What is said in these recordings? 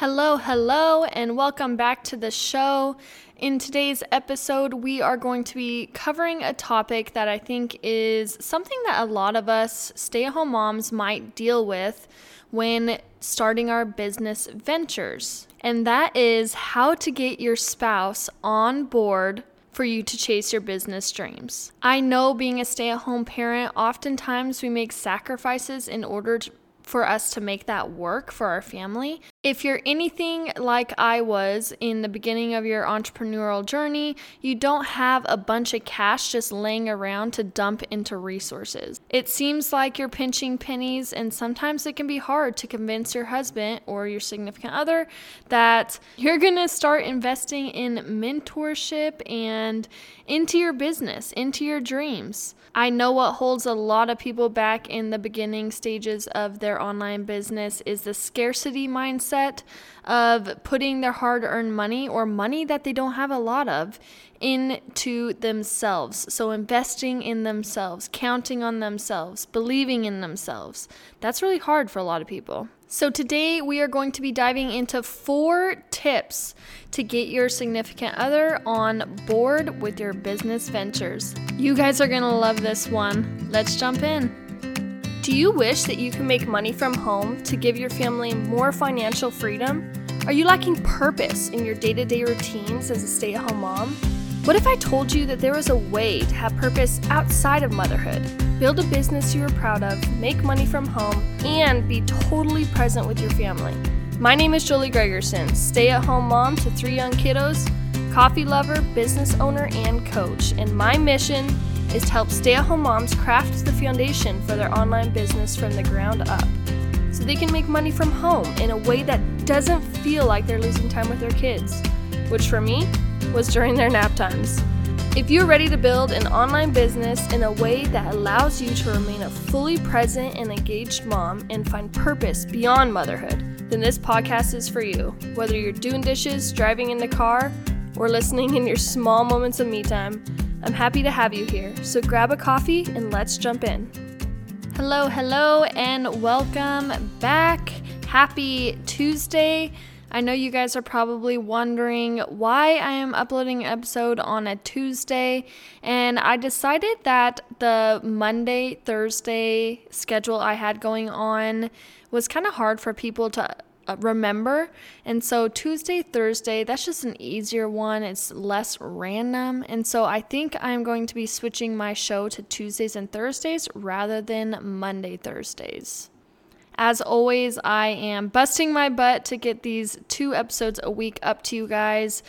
Hello, hello, and welcome back to the show. In today's episode, we are going to be covering a topic that I think is something that a lot of us stay at home moms might deal with when starting our business ventures. And that is how to get your spouse on board for you to chase your business dreams. I know being a stay at home parent, oftentimes we make sacrifices in order to for us to make that work for our family. If you're anything like I was in the beginning of your entrepreneurial journey, you don't have a bunch of cash just laying around to dump into resources. It seems like you're pinching pennies, and sometimes it can be hard to convince your husband or your significant other that you're gonna start investing in mentorship and into your business, into your dreams. I know what holds a lot of people back in the beginning stages of their online business is the scarcity mindset of putting their hard earned money or money that they don't have a lot of into themselves. So, investing in themselves, counting on themselves, believing in themselves. That's really hard for a lot of people. So, today we are going to be diving into four tips to get your significant other on board with your business ventures. You guys are going to love this one. Let's jump in. Do you wish that you can make money from home to give your family more financial freedom? Are you lacking purpose in your day to day routines as a stay at home mom? What if I told you that there was a way to have purpose outside of motherhood? Build a business you are proud of, make money from home, and be totally present with your family. My name is Joellee Gregerson, stay at home mom to three young kiddos, coffee lover, business owner, and coach. And my mission is to help stay at home moms craft the foundation for their online business from the ground up so they can make money from home in a way that doesn't feel like they're losing time with their kids, which for me was during their nap times. If you're ready to build an online business in a way that allows you to remain a fully present and engaged mom and find purpose beyond motherhood, then this podcast is for you. Whether you're doing dishes, driving in the car, or listening in your small moments of me time, I'm happy to have you here. So grab a coffee and let's jump in. Hello, hello, and welcome back. Happy Tuesday. I know you guys are probably wondering why I am uploading an episode on a Tuesday, and I decided that the Monday, Thursday schedule I had going on was kind of hard for people to Uh, remember. And so Tuesday, Thursday, that's just an easier one. It's less random. And so I think I'm going to be switching my show to Tuesdays and Thursdays rather than Monday, Thursdays. As always, I am busting my butt to get these two episodes a week up to you guys.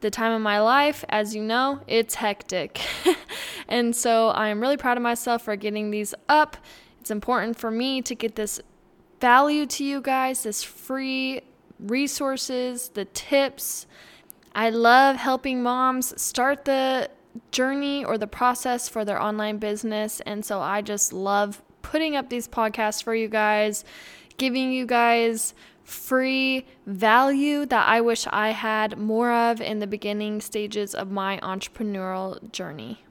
The time of my life, as you know, it's hectic. and so I am really proud of myself for getting these up. It's important for me to get this value to you guys, this free resources, the tips. I love helping moms start the journey or the process for their online business. And so I just love putting up these podcasts for you guys, giving you guys free value that I wish I had more of in the beginning stages of my entrepreneurial journey.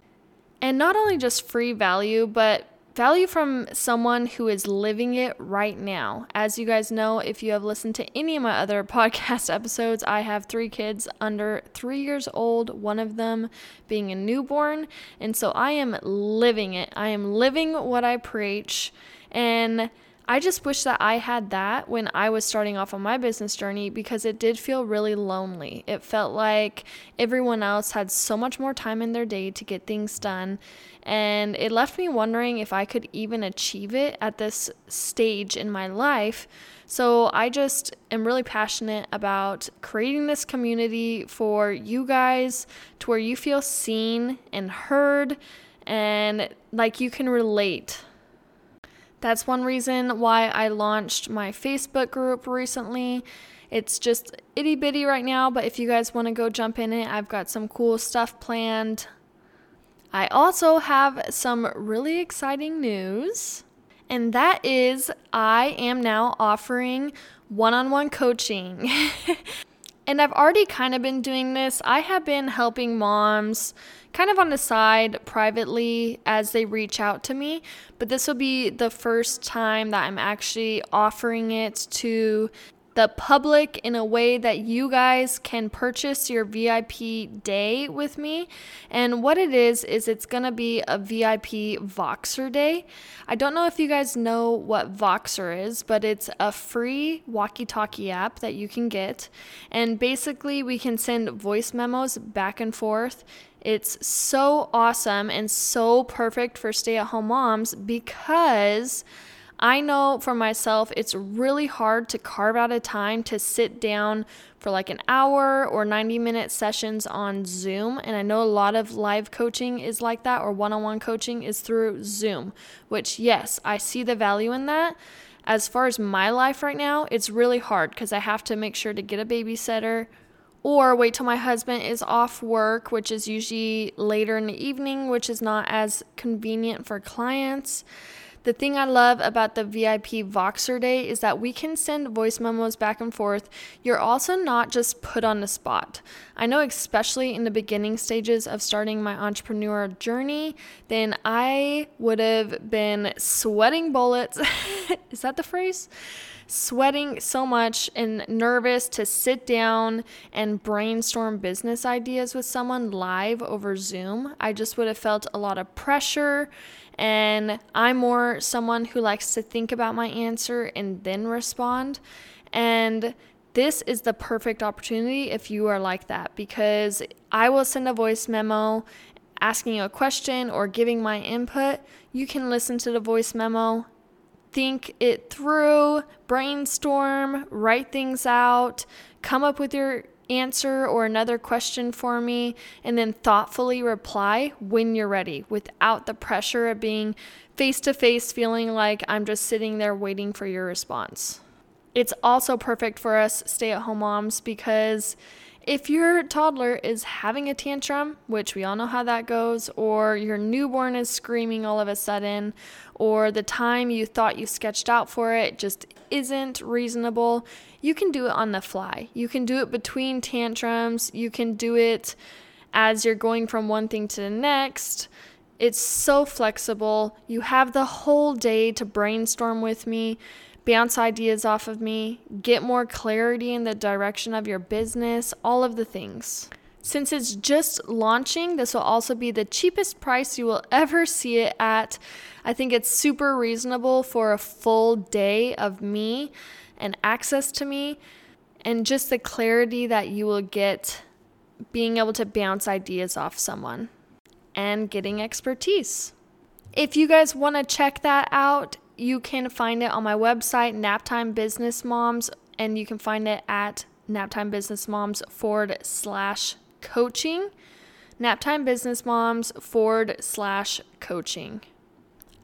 And not only just free value, but value from someone who is living it right now. As you guys know, if you have listened to any of my other podcast episodes, I have three kids under three years old, one of them being a newborn. And so I am living it. I am living what I preach. And I just wish that I had that when I was starting off on my business journey because it did feel really lonely. It felt like everyone else had so much more time in their day to get things done. And it left me wondering if I could even achieve it at this stage in my life. So I just am really passionate about creating this community for you guys to where you feel seen and heard and like you can relate that's one reason why I launched my Facebook group recently. It's just itty bitty right now, but if you guys want to go jump in it, I've got some cool stuff planned. I also have some really exciting news, and that is I am now offering one on one coaching. and I've already kind of been doing this. I have been helping moms kind of on the side privately as they reach out to me. But this will be the first time that I'm actually offering it to the public in a way that you guys can purchase your VIP day with me. And what it is, is it's to be a VIP Voxer day. I don't know if you guys know what Voxer is, but it's a free walkie talkie app that you can get. And basically, we can send voice memos back and forth. It's so awesome and so perfect for stay at home moms because I know for myself, it's really hard to carve out a time to sit down for like an hour or 90 minute sessions on Zoom. And I know a lot of live coaching is like that, or one on one coaching is through Zoom, which, yes, I see the value in that. As far as my life right now, it's really hard because I have to make sure to get a babysitter or wait till my husband is off work, which is usually later in the evening, which is not as convenient for clients. The thing I love about the VIP Voxer Day is that we can send voice memos back and forth. You're also not just put on the spot. I know, especially in the beginning stages of starting my entrepreneur journey, then I would have been sweating bullets. is that the phrase? Sweating so much and nervous to sit down and brainstorm business ideas with someone live over Zoom. I just would have felt a lot of pressure and I'm more someone who likes to think about my answer and then respond. And this is the perfect opportunity if you are like that because I will send a voice memo asking a question or giving my input. You can listen to the voice memo, think it through, brainstorm, write things out, come up with your answer or another question for me, and then thoughtfully reply when you're ready without the pressure of being face to face, feeling like I'm just sitting there waiting for your response. It's also perfect for us stay at home moms because if your toddler is having a tantrum, which we all know how that goes, or your newborn is screaming all of a sudden, or the time you thought you sketched out for it just isn't reasonable, you can do it on the fly. You can do it between tantrums. You can do it as you're going from one thing to the next. It's so flexible. You have the whole day to brainstorm with me, bounce ideas off of me, get more clarity in the direction of your business, all of the things. Since it's just launching, this will also be the cheapest price you will ever see it at. I think it's super reasonable for a full day of me and access to me, and just the clarity that you will get being able to bounce ideas off someone and getting expertise. If you guys want to check that out, you can find it on my website, Naptime Business Moms, and you can find it at Naptime Business Moms forward slash coaching. Naptime Business Moms forward slash coaching.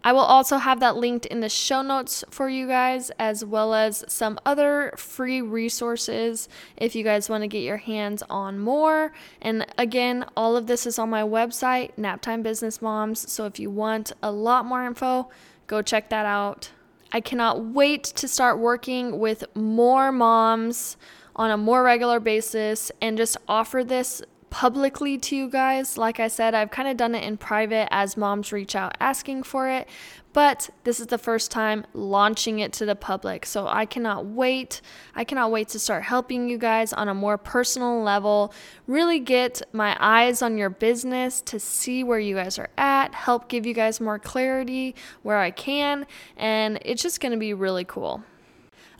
I will also have that linked in the show notes for you guys, as well as some other free resources if you guys want to get your hands on more. And again, all of this is on my website, Naptime Business Moms. So if you want a lot more info, go check that out. I cannot wait to start working with more moms on a more regular basis and just offer this publicly to you guys. Like I said, I've kind of done it in private as moms reach out asking for it, but this is the first time launching it to the public. So I cannot wait. I cannot wait to start helping you guys on a more personal level, really get my eyes on your business to see where you guys are at, help give you guys more clarity where I can, and it's just going to be really cool.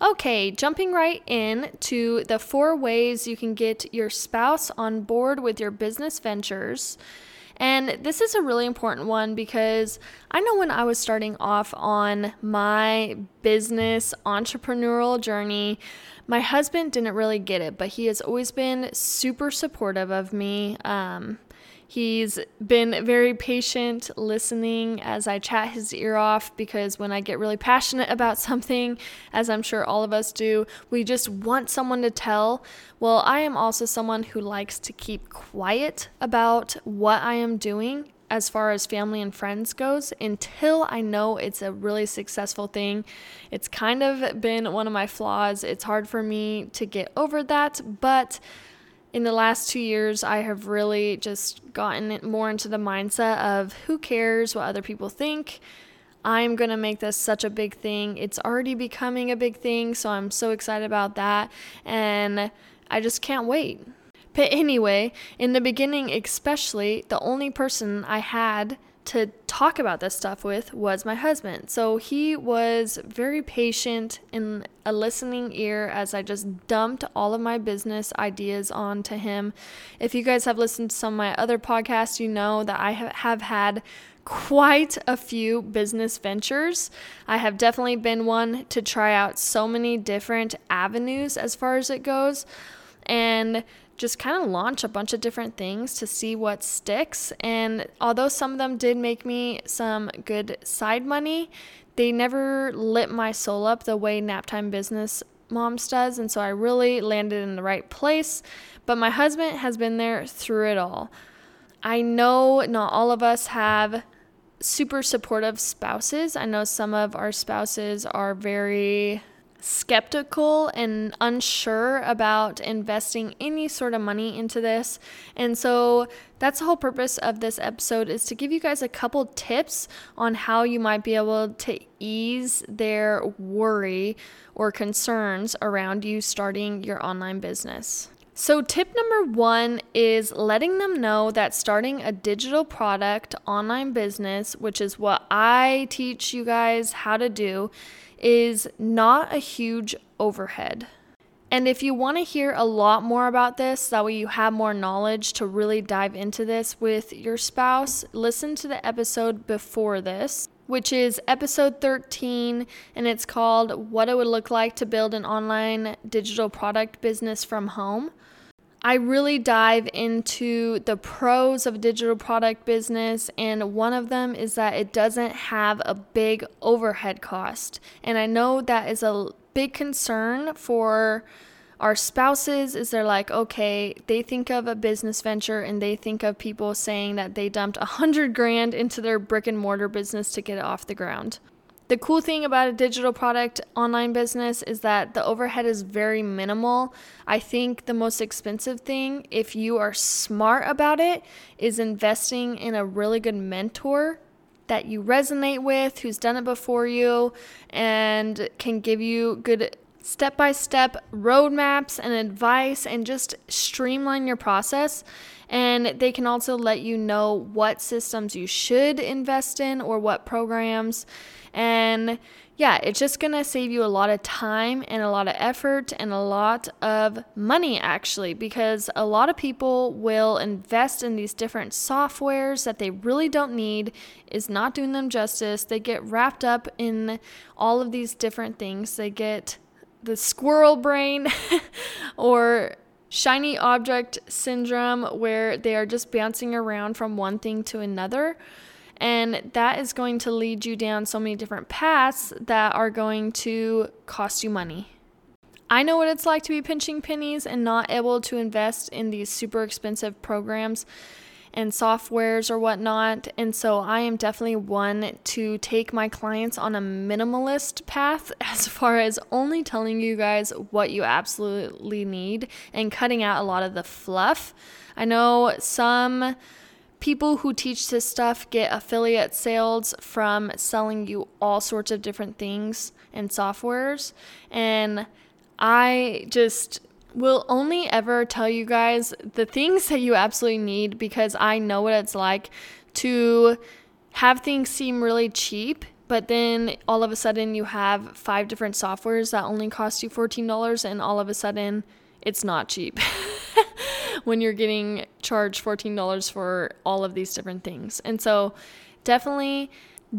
Okay, jumping right in to the four ways you can get your spouse on board with your business ventures. And this is a really important one because I know when I was starting off on my business entrepreneurial journey, my husband didn't really get it, but he has always been super supportive of me. Um, He's been very patient listening as I chat his ear off because when I get really passionate about something, as I'm sure all of us do, we just want someone to tell. Well, I am also someone who likes to keep quiet about what I am doing as far as family and friends goes until I know it's a really successful thing. It's kind of been one of my flaws. It's hard for me to get over that, but in the last two years, I have really just gotten more into the mindset of who cares what other people think. I'm going to make this such a big thing. It's already becoming a big thing, so I'm so excited about that. And I just can't wait. But anyway, in the beginning, especially, the only person I had to talk about this stuff with was my husband. So he was very patient in a listening ear as I just dumped all of my business ideas onto him. If you guys have listened to some of my other podcasts, you know that I have had quite a few business ventures. I have definitely been one to try out so many different avenues as far as it goes. And just kind of launch a bunch of different things to see what sticks. And although some of them did make me some good side money, they never lit my soul up the way Naptime Business Moms does. And so I really landed in the right place. But my husband has been there through it all. I know not all of us have super supportive spouses. I know some of our spouses are very skeptical and unsure about investing any sort of money into this. And so that's the whole purpose of this episode is to give you guys a couple tips on how you might be able to ease their worry or concerns around you starting your online business. So, tip number one is letting them know that starting a digital product online business, which is what I teach you guys how to do, is not a huge overhead. And if you want to hear a lot more about this, that way you have more knowledge to really dive into this with your spouse, listen to the episode before this, which is episode 13, and it's called What It Would Look Like to Build an Online Digital Product Business from Home. I really dive into the pros of digital product business, and one of them is that it doesn't have a big overhead cost. And I know that is a big concern for our spouses is they're like okay they think of a business venture and they think of people saying that they dumped a hundred grand into their brick and mortar business to get it off the ground the cool thing about a digital product online business is that the overhead is very minimal. I think the most expensive thing, if you are smart about it, is investing in a really good mentor that you resonate with, who's done it before you, and can give you good step by step roadmaps and advice and just streamline your process. And they can also let you know what systems you should invest in or what programs. And yeah, it's just gonna save you a lot of time and a lot of effort and a lot of money actually, because a lot of people will invest in these different softwares that they really don't need, is not doing them justice. They get wrapped up in all of these different things. They get the squirrel brain or shiny object syndrome, where they are just bouncing around from one thing to another. And that is going to lead you down so many different paths that are going to cost you money. I know what it's like to be pinching pennies and not able to invest in these super expensive programs and softwares or whatnot. And so I am definitely one to take my clients on a minimalist path as far as only telling you guys what you absolutely need and cutting out a lot of the fluff. I know some people who teach this stuff get affiliate sales from selling you all sorts of different things and softwares. And I just will only ever tell you guys the things that you absolutely need because I know what it's like to have things seem really cheap, but then all of a sudden you have five different softwares that only cost you $14 and all of a sudden it's not cheap. when you're getting charged $14 for all of these different things. And so definitely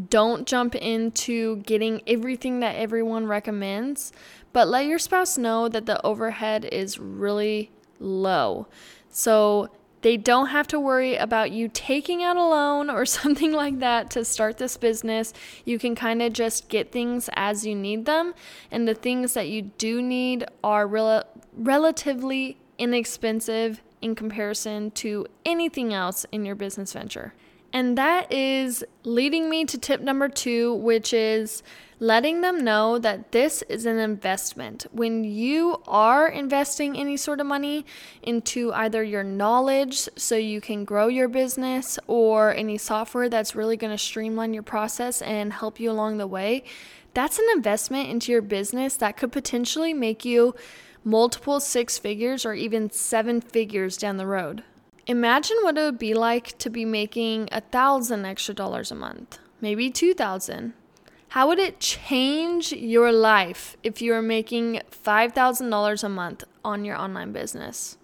don't jump into getting everything that everyone recommends, but let your spouse know that the overhead is really low. So they don't have to worry about you taking out a loan or something like that to start this business. You can kind of just get things as you need them. And the things that you do need are rel- relatively inexpensive in comparison to anything else in your business venture. And that is leading me to tip number two, which is letting them know that this is an investment. When you are investing any sort of money into either your knowledge so you can grow your business or any software that's really going to streamline your process and help you along the way, that's an investment into your business that could potentially make you multiple six figures or even seven figures down the road. Imagine what it would be like to be making a thousand extra dollars a month, maybe two thousand. How would it change your life if you were making $5,000 a month on your online business?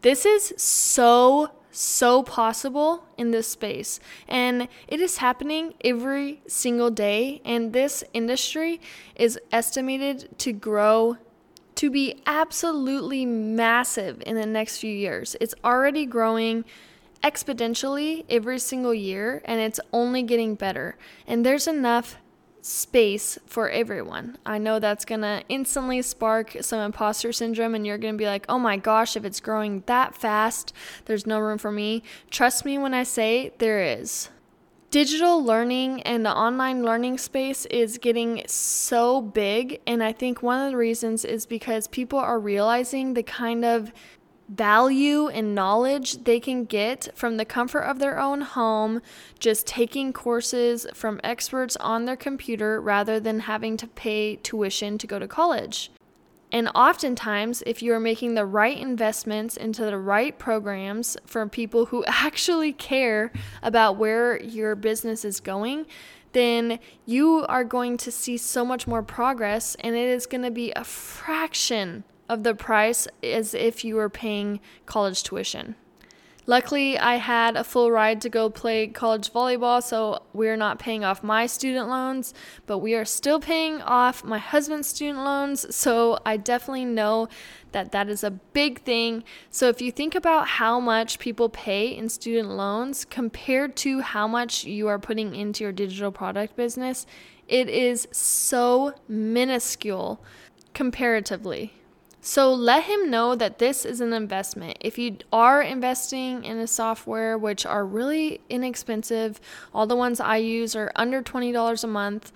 This is so, so possible in this space. And it is happening every single day. And this industry is estimated to grow to be absolutely massive in the next few years. It's already growing exponentially every single year and it's only getting better. And there's enough space for everyone. I know that's going to instantly spark some imposter syndrome, and you're going to be like, oh my gosh, if it's growing that fast, there's no room for me. Trust me when I say there is. Digital learning and the online learning space is getting so big, and I think one of the reasons is because people are realizing the kind of value and knowledge they can get from the comfort of their own home, just taking courses from experts on their computer rather than having to pay tuition to go to college. And oftentimes, if you are making the right investments into the right programs for people who actually care about where your business is going, then you are going to see so much more progress and it is going to be a fraction of the price as if you were paying college tuition. Luckily, I had a full ride to go play college volleyball, so we're not paying off my student loans, but we are still paying off my husband's student loans. So I definitely know that that is a big thing. So if you think about how much people pay in student loans compared to how much you are putting into your digital product business, it is so minuscule comparatively. So let him know that this is an investment. If you are investing in a software which are really inexpensive, all the ones I use are under $20 a month,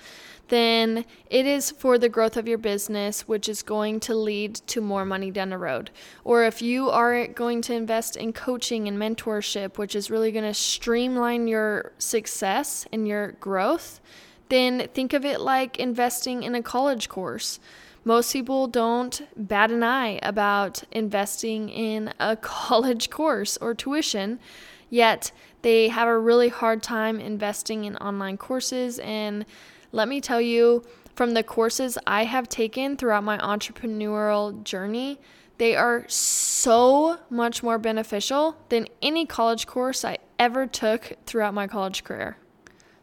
then it is for the growth of your business, which is going to lead to more money down the road. Or if you are going to invest in coaching and mentorship, which is really going to streamline your success and your growth, then think of it like investing in a college course. Most people don't bat an eye about investing in a college course or tuition, yet they have a really hard time investing in online courses. And let me tell you, from the courses I have taken throughout my entrepreneurial journey, they are so much more beneficial than any college course I ever took throughout my college career.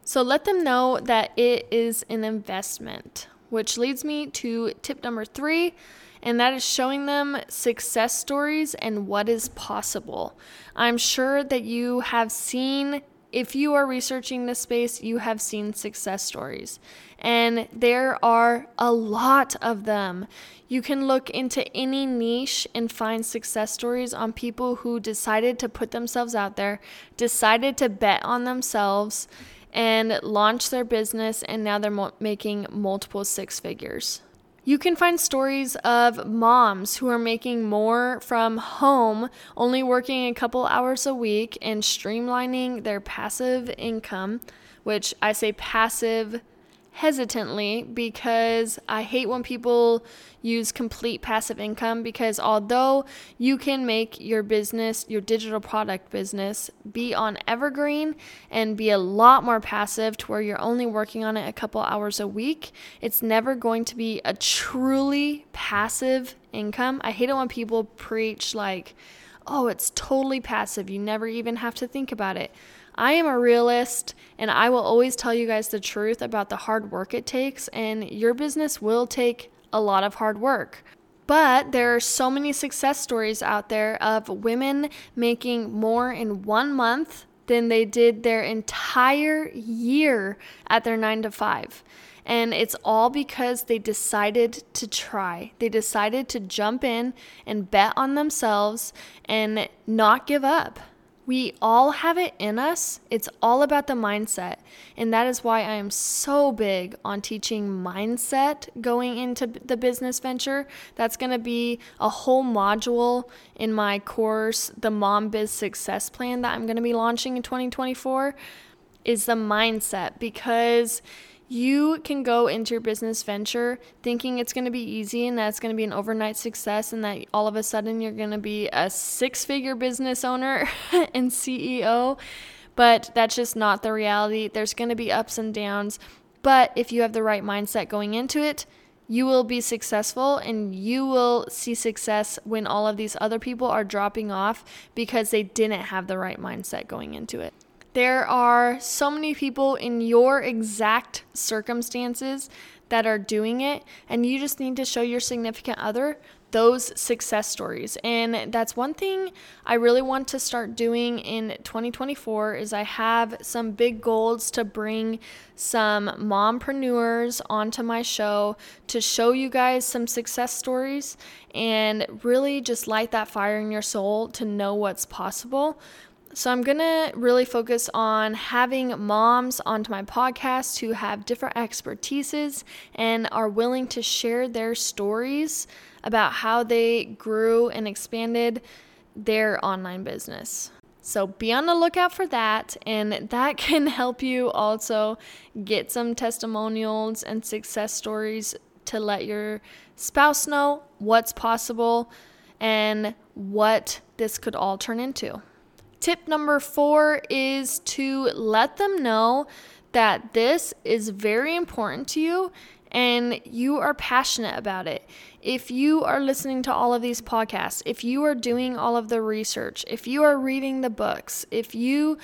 So let them know that it is an investment which leads me to tip number three, and that is showing them success stories and what is possible. I'm sure that you have seen, if you are researching this space, you have seen success stories, and there are a lot of them. You can look into any niche and find success stories on people who decided to put themselves out there, decided to bet on themselves and launched their business, and now they're mo- making multiple six figures. You can find stories of moms who are making more from home, only working a couple hours a week and streamlining their passive income, which I say passive hesitantly because I hate when people use complete passive income because although you can make your business, your digital product business, be on evergreen and be a lot more passive to where you're only working on it a couple hours a week, it's never going to be a truly passive income. I hate it when people preach like, oh, it's totally passive. You never even have to think about it. I am a realist and I will always tell you guys the truth about the hard work it takes, and your business will take a lot of hard work. But there are so many success stories out there of women making more in one month than they did their entire year at their nine to five. And it's all because they decided to try. They decided to jump in and bet on themselves and not give up. We all have it in us. It's all about the mindset. And that is why I am so big on teaching mindset going into the business venture. That's going to be a whole module in my course, the Mom Biz Success Plan that I'm going to be launching in 2024 is the mindset because you can go into your business venture thinking it's going to be easy and that it's going to be an overnight success and that all of a sudden you're going to be a six figure business owner and CEO. But that's just not the reality. There's going to be ups and downs. But if you have the right mindset going into it, you will be successful and you will see success when all of these other people are dropping off because they didn't have the right mindset going into it. There are so many people in your exact circumstances that are doing it, and you just need to show your significant other those success stories. And that's one thing I really want to start doing in 2024 is I have some big goals to bring some mompreneurs onto my show to show you guys some success stories and really just light that fire in your soul to know what's possible so, I'm to really focus on having moms onto my podcast who have different expertises and are willing to share their stories about how they grew and expanded their online business. So, be on the lookout for that, and that can help you also get some testimonials and success stories to let your spouse know what's possible and what this could all turn into. Tip number four is to let them know that this is very important to you and you are passionate about it. If you are listening to all of these podcasts, if you are doing all of the research, if you are reading the books, if you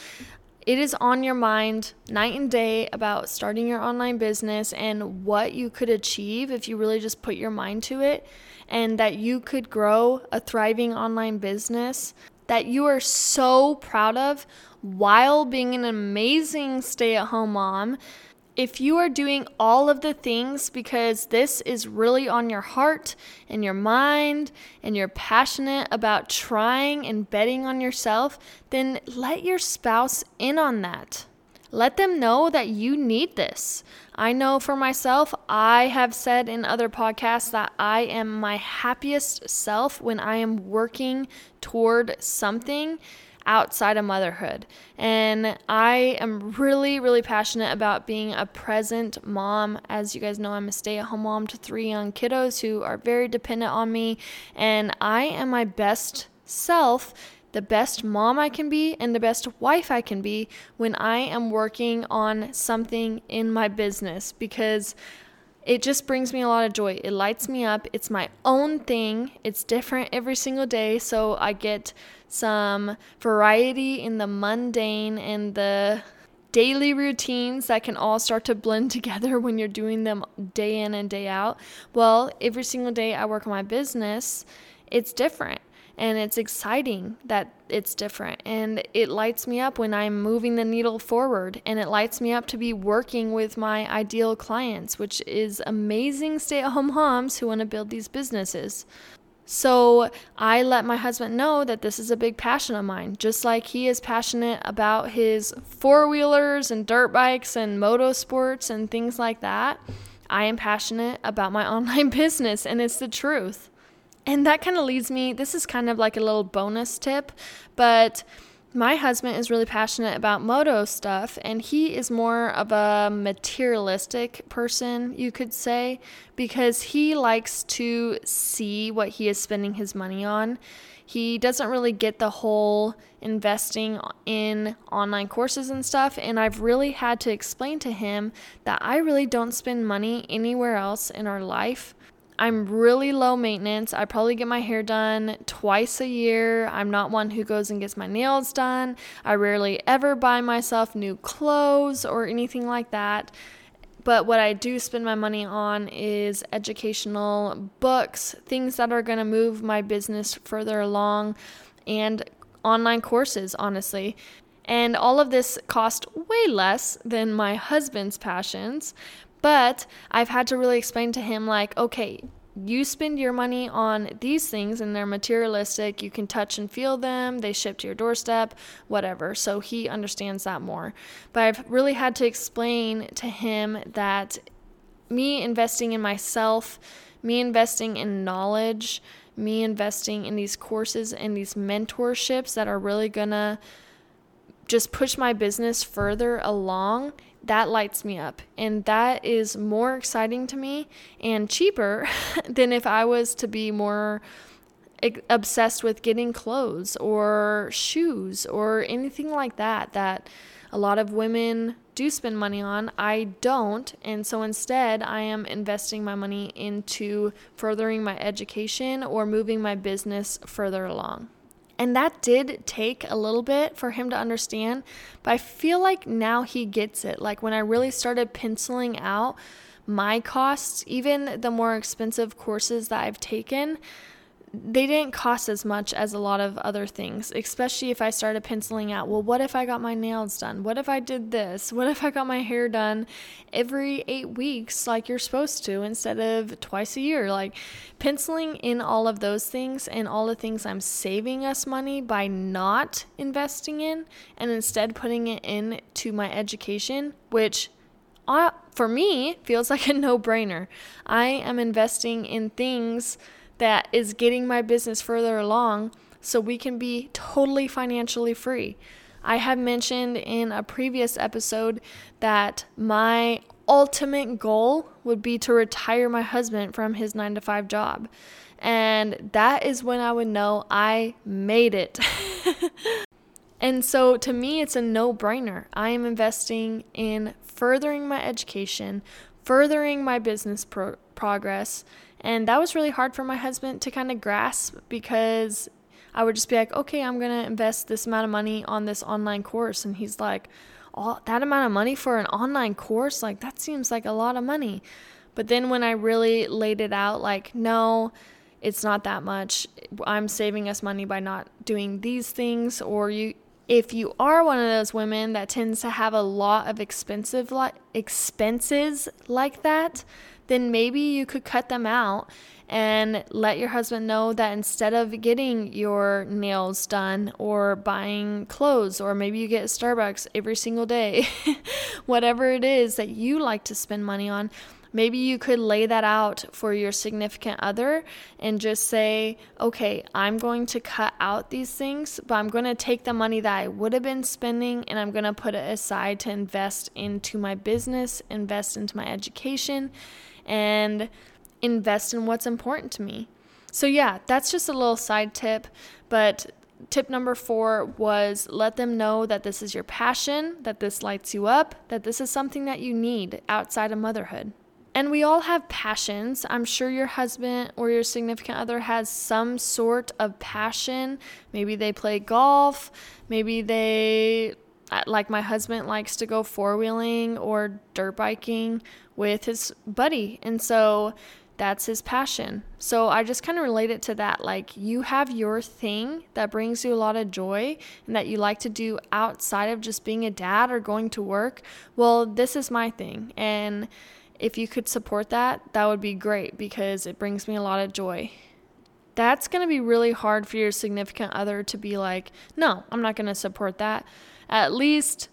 it is on your mind night and day about starting your online business and what you could achieve if you really just put your mind to it, and that you could grow a thriving online business that you are so proud of while being an amazing stay at home mom. If you are doing all of the things because this is really on your heart and your mind and you're passionate about trying and betting on yourself, then let your spouse in on that. Let them know that you need this. I know for myself, I have said in other podcasts that I am my happiest self when I am working toward something outside of motherhood. And I am really, really passionate about being a present mom. As you guys know, I'm a stay at home mom to three young kiddos who are very dependent on me. And I am my best self the best mom I can be and the best wife I can be when I am working on something in my business because it just brings me a lot of joy. It lights me up. It's my own thing. It's different every single day. So I get some variety in the mundane and the daily routines that can all start to blend together when you're doing them day in and day out. Well, every single day I work on my business, it's different and it's exciting that it's different and it lights me up when I'm moving the needle forward and it lights me up to be working with my ideal clients which is amazing stay-at-home moms who want to build these businesses. So I let my husband know that this is a big passion of mine, just like he is passionate about his four wheelers and dirt bikes and motorsports and things like that. I am passionate about my online business, and it's the truth. And that kind of leads me, this is kind of like a little bonus tip, but my husband is really passionate about moto stuff and he is more of a materialistic person, you could say, because he likes to see what he is spending his money on. He doesn't really get the whole investing in online courses and stuff, and I've really had to explain to him that I really don't spend money anywhere else in our life I'm really low maintenance. I probably get my hair done twice a year. I'm not one who goes and gets my nails done. I rarely ever buy myself new clothes or anything like that. But what I do spend my money on is educational books, things that are going to move my business further along, and online courses, honestly. And all of this cost way less than my husband's passions, but I've had to really explain to him, like, okay, you spend your money on these things and they're materialistic. You can touch and feel them, they ship to your doorstep, whatever. So he understands that more. But I've really had to explain to him that me investing in myself, me investing in knowledge, me investing in these courses and these mentorships that are really gonna just push my business further along that lights me up. And that is more exciting to me and cheaper than if I was to be more obsessed with getting clothes or shoes or anything like that that a lot of women do spend money on. I don't. And so instead, I am investing my money into furthering my education or moving my business further along. And that did take a little bit for him to understand, but I feel like now he gets it. Like when I really started penciling out my costs, even the more expensive courses that I've taken, they didn't cost as much as a lot of other things, especially if I started penciling out, well, what if I got my nails done? What if I did this? What if I got my hair done every eight weeks, like you're supposed to, instead of twice a year? Like penciling in all of those things and all the things I'm saving us money by not investing in and instead putting it into my education, which uh, for me feels like a no brainer. I am investing in things that is getting my business further along so we can be totally financially free. I have mentioned in a previous episode that my ultimate goal would be to retire my husband from his 9 to 5 job. And that is when I would know I made it. and so to me, it's a no brainer. I am investing in furthering my education, furthering my business pro- progress, and that was really hard for my husband to kind of grasp because I would just be like, okay, I'm going to invest this amount of money on this online course. And he's like, all that amount of money for an online course? Like, that seems like a lot of money. But then when I really laid it out, like, no, it's not that much. I'm saving us money by not doing these things. Or you, if you are one of those women that tends to have a lot of expensive li- expenses like that, then maybe you could cut them out and let your husband know that instead of getting your nails done or buying clothes, or maybe you get Starbucks every single day, whatever it is that you like to spend money on, maybe you could lay that out for your significant other and just say, okay, I'm going to cut out these things, but I'm going to take the money that I would have been spending and I'm going to put it aside to invest into my business, invest into my education and invest in what's important to me. So, yeah, that's just a little side tip. But tip number four was let them know that this is your passion, that this lights you up, that this is something that you need outside of motherhood. And we all have passions. I'm sure your husband or your significant other has some sort of passion. Maybe they play golf, maybe they uh, like my husband likes to go four wheeling or dirt biking with his buddy. And so that's his passion. So I just kind of relate it to that. Like you have your thing that brings you a lot of joy and that you like to do outside of just being a dad or going to work. Well, this is my thing. And if you could support that, that would be great because it brings me a lot of joy. That's going to be really hard for your significant other to be like, no, I'm not going to support that at least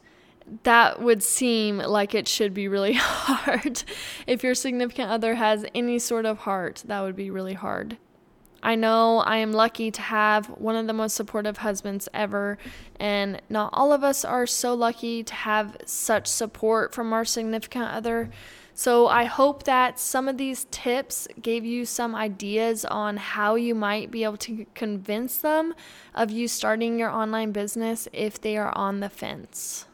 that would seem like it should be really hard. if your significant other has any sort of heart, that would be really hard. I know I am lucky to have one of the most supportive husbands ever, and not all of us are so lucky to have such support from our significant other. So I hope that some of these tips gave you some ideas on how you might be able to convince them of you starting your online business if they are on the fence.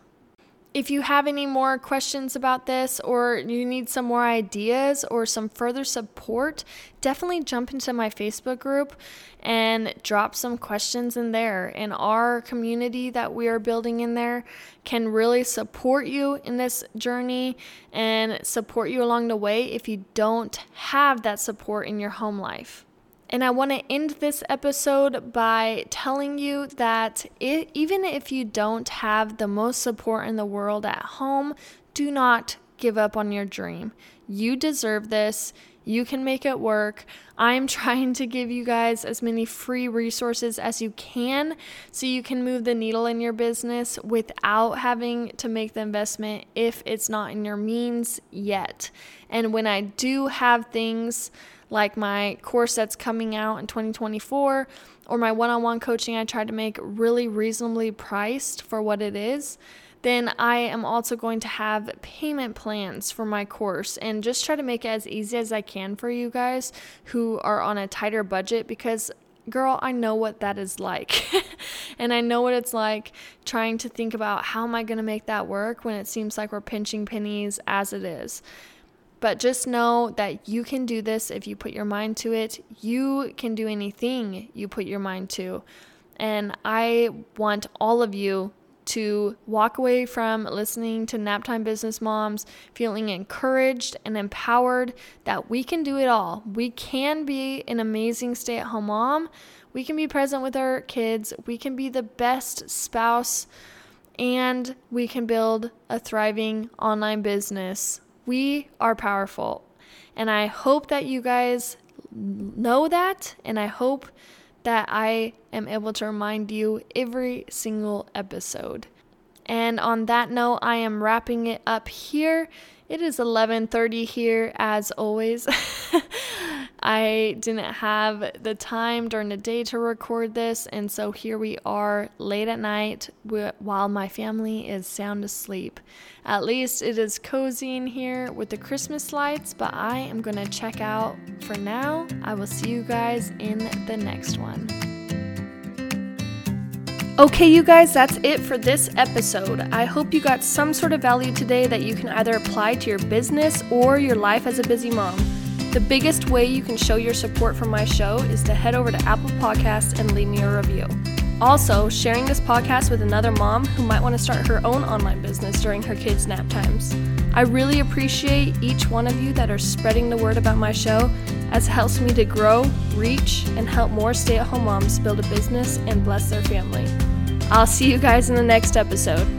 If you have any more questions about this or you need some more ideas or some further support, definitely jump into my Facebook group and drop some questions in there. And our community that we are building in there can really support you in this journey and support you along the way if you don't have that support in your home life. And I want to end this episode by telling you that it, even if you don't have the most support in the world at home, do not give up on your dream. You deserve this. You can make it work. I'm trying to give you guys as many free resources as you can so you can move the needle in your business without having to make the investment if it's not in your means yet. And when I do have things like my course that's coming out in 2024 or my one on one coaching, I try to make really reasonably priced for what it is then I am also going to have payment plans for my course and just try to make it as easy as I can for you guys who are on a tighter budget because girl, I know what that is like. and I know what it's like trying to think about how am I going to make that work when it seems like we're pinching pennies as it is. But just know that you can do this if you put your mind to it. You can do anything you put your mind to. And I want all of you to walk away from listening to Naptime Business Moms feeling encouraged and empowered that we can do it all. We can be an amazing stay at home mom. We can be present with our kids. We can be the best spouse. And we can build a thriving online business. We are powerful. And I hope that you guys know that. And I hope that I am able to remind you every single episode. And on that note, I am wrapping it up here. It is 11:30 here as always. I didn't have the time during the day to record this, and so here we are late at night while my family is sound asleep. At least it is cozy in here with the Christmas lights, but I am to check out for now. I will see you guys in the next one. Okay, you guys, that's it for this episode. I hope you got some sort of value today that you can either apply to your business or your life as a busy mom. The biggest way you can show your support for my show is to head over to Apple Podcasts and leave me a review. Also, sharing this podcast with another mom who might want to start her own online business during her kids' nap times. I really appreciate each one of you that are spreading the word about my show as it helps me to grow, reach, and help more stay at home moms build a business and bless their family. I'll see you guys in the next episode.